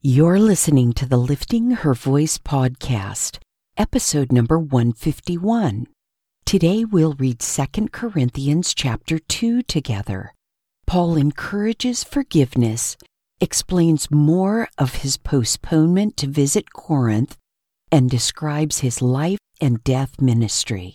You're listening to the Lifting Her Voice podcast, episode number 151. Today we'll read 2 Corinthians chapter 2 together. Paul encourages forgiveness, explains more of his postponement to visit Corinth, and describes his life and death ministry.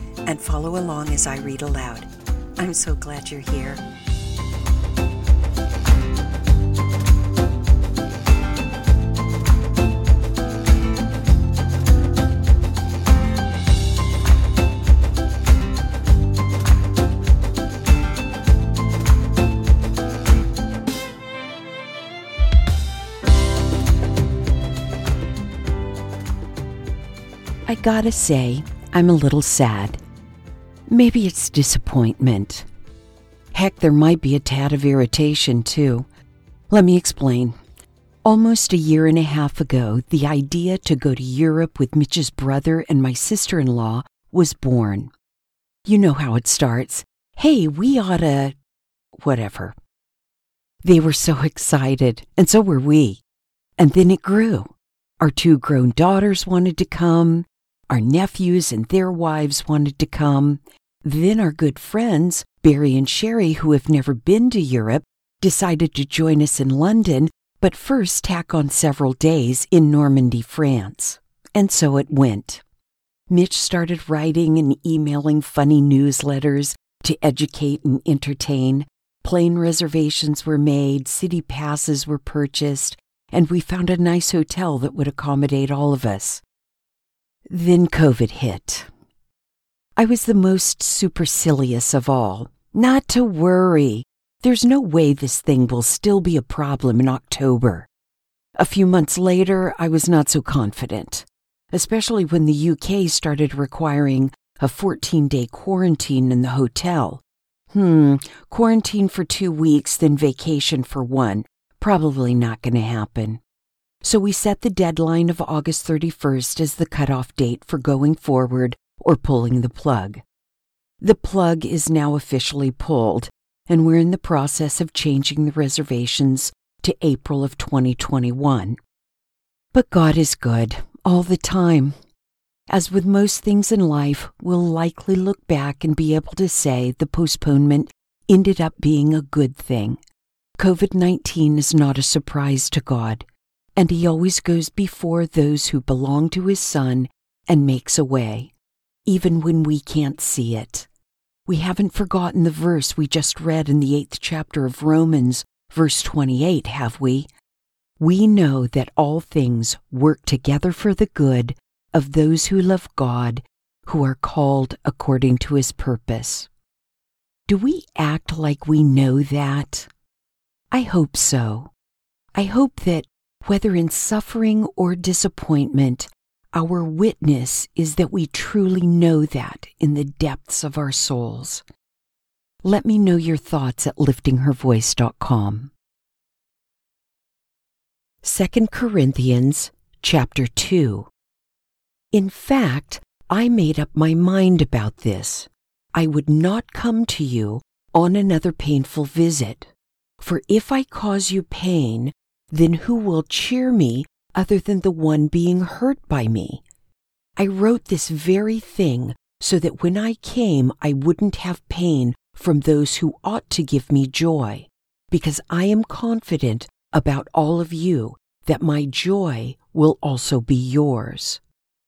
and follow along as I read aloud. I'm so glad you're here. I gotta say, I'm a little sad. Maybe it's disappointment. Heck, there might be a tad of irritation, too. Let me explain. Almost a year and a half ago, the idea to go to Europe with Mitch's brother and my sister in law was born. You know how it starts. Hey, we oughta. whatever. They were so excited, and so were we. And then it grew. Our two grown daughters wanted to come. Our nephews and their wives wanted to come. Then our good friends, Barry and Sherry, who have never been to Europe, decided to join us in London, but first tack on several days in Normandy, France. And so it went. Mitch started writing and emailing funny newsletters to educate and entertain. Plane reservations were made, city passes were purchased, and we found a nice hotel that would accommodate all of us. Then COVID hit. I was the most supercilious of all. Not to worry. There's no way this thing will still be a problem in October. A few months later, I was not so confident, especially when the UK started requiring a 14 day quarantine in the hotel. Hmm, quarantine for two weeks, then vacation for one. Probably not going to happen. So we set the deadline of August 31st as the cutoff date for going forward or pulling the plug. The plug is now officially pulled, and we're in the process of changing the reservations to April of 2021. But God is good all the time. As with most things in life, we'll likely look back and be able to say the postponement ended up being a good thing. COVID 19 is not a surprise to God, and He always goes before those who belong to His Son and makes a way even when we can't see it. We haven't forgotten the verse we just read in the eighth chapter of Romans, verse 28, have we? We know that all things work together for the good of those who love God, who are called according to his purpose. Do we act like we know that? I hope so. I hope that, whether in suffering or disappointment, our witness is that we truly know that in the depths of our souls. Let me know your thoughts at liftinghervoice.com. 2 Corinthians chapter 2. In fact, I made up my mind about this. I would not come to you on another painful visit. For if I cause you pain, then who will cheer me other than the one being hurt by me. I wrote this very thing so that when I came, I wouldn't have pain from those who ought to give me joy, because I am confident about all of you that my joy will also be yours.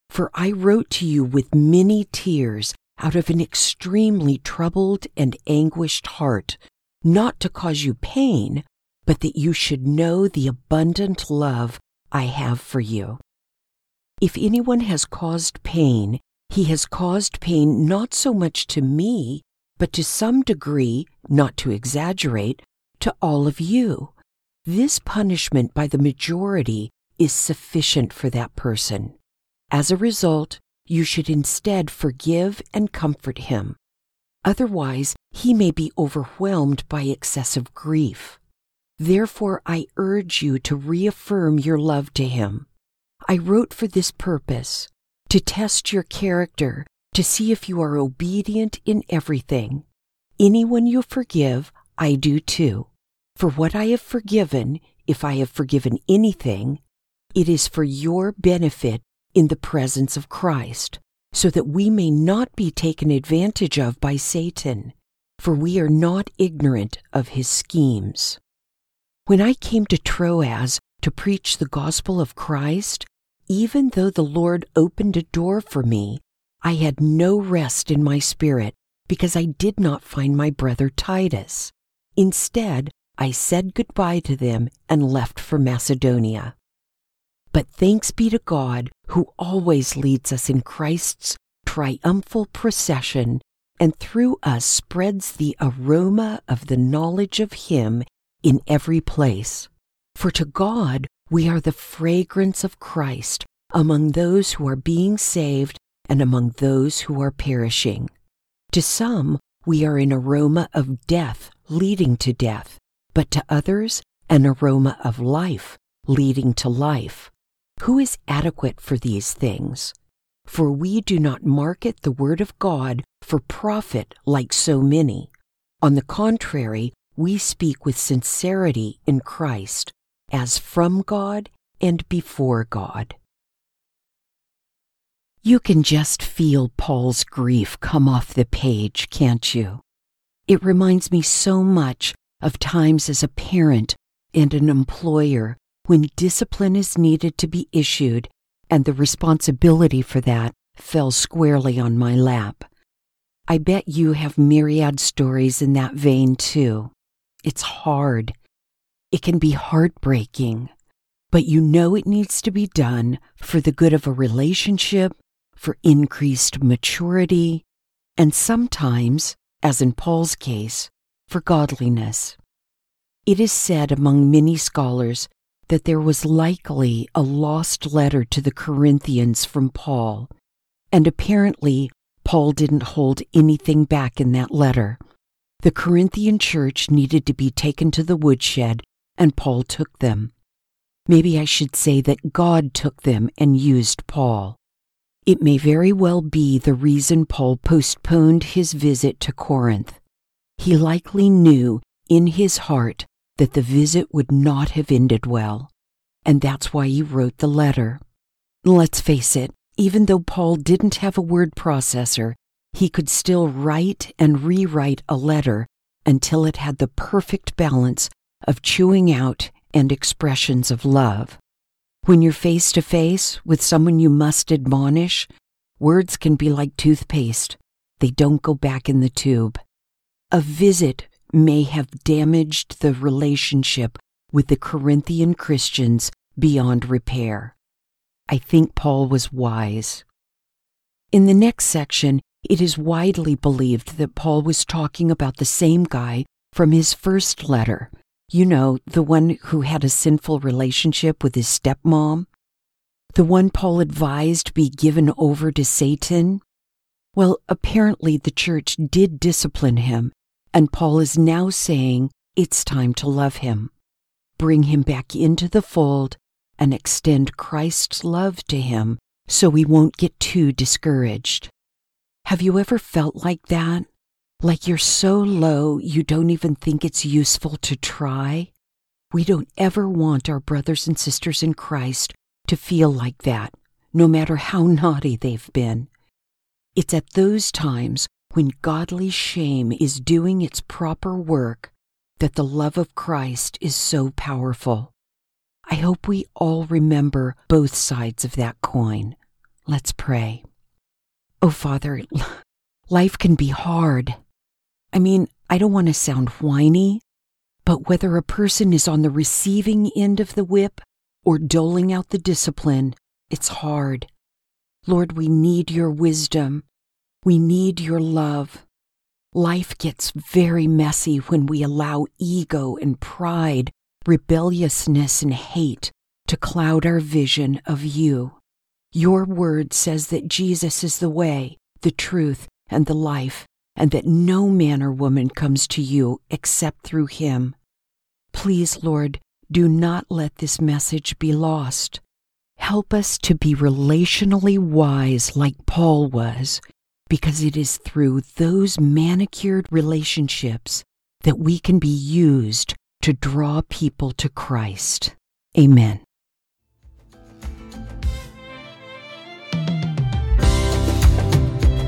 For I wrote to you with many tears out of an extremely troubled and anguished heart, not to cause you pain, but that you should know the abundant love I have for you. If anyone has caused pain, he has caused pain not so much to me, but to some degree, not to exaggerate, to all of you. This punishment by the majority is sufficient for that person. As a result, you should instead forgive and comfort him. Otherwise, he may be overwhelmed by excessive grief. Therefore, I urge you to reaffirm your love to him. I wrote for this purpose to test your character, to see if you are obedient in everything. Anyone you forgive, I do too. For what I have forgiven, if I have forgiven anything, it is for your benefit in the presence of Christ, so that we may not be taken advantage of by Satan, for we are not ignorant of his schemes. When I came to Troas to preach the gospel of Christ, even though the Lord opened a door for me, I had no rest in my spirit because I did not find my brother Titus. Instead, I said goodbye to them and left for Macedonia. But thanks be to God who always leads us in Christ's triumphal procession and through us spreads the aroma of the knowledge of Him in every place. For to God we are the fragrance of Christ among those who are being saved and among those who are perishing. To some we are an aroma of death leading to death, but to others an aroma of life leading to life. Who is adequate for these things? For we do not market the word of God for profit like so many. On the contrary, we speak with sincerity in Christ, as from God and before God. You can just feel Paul's grief come off the page, can't you? It reminds me so much of times as a parent and an employer when discipline is needed to be issued, and the responsibility for that fell squarely on my lap. I bet you have myriad stories in that vein too. It's hard. It can be heartbreaking, but you know it needs to be done for the good of a relationship, for increased maturity, and sometimes, as in Paul's case, for godliness. It is said among many scholars that there was likely a lost letter to the Corinthians from Paul, and apparently Paul didn't hold anything back in that letter. The Corinthian church needed to be taken to the woodshed, and Paul took them. Maybe I should say that God took them and used Paul. It may very well be the reason Paul postponed his visit to Corinth. He likely knew in his heart that the visit would not have ended well, and that's why he wrote the letter. Let's face it, even though Paul didn't have a word processor, he could still write and rewrite a letter until it had the perfect balance of chewing out and expressions of love. When you're face to face with someone you must admonish, words can be like toothpaste. They don't go back in the tube. A visit may have damaged the relationship with the Corinthian Christians beyond repair. I think Paul was wise. In the next section, it is widely believed that Paul was talking about the same guy from his first letter. You know, the one who had a sinful relationship with his stepmom? The one Paul advised be given over to Satan? Well, apparently the church did discipline him and Paul is now saying it's time to love him, bring him back into the fold, and extend Christ's love to him so we won't get too discouraged. Have you ever felt like that? Like you're so low you don't even think it's useful to try? We don't ever want our brothers and sisters in Christ to feel like that, no matter how naughty they've been. It's at those times when godly shame is doing its proper work, that the love of Christ is so powerful. I hope we all remember both sides of that coin. Let's pray. Oh, Father, life can be hard. I mean, I don't want to sound whiny, But whether a person is on the receiving end of the whip or doling out the discipline, it's hard. Lord, we need your wisdom. We need your love. Life gets very messy when we allow ego and pride, rebelliousness and hate to cloud our vision of you. Your word says that Jesus is the way, the truth, and the life, and that no man or woman comes to you except through him. Please, Lord, do not let this message be lost. Help us to be relationally wise like Paul was, because it is through those manicured relationships that we can be used to draw people to Christ. Amen.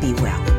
Be well.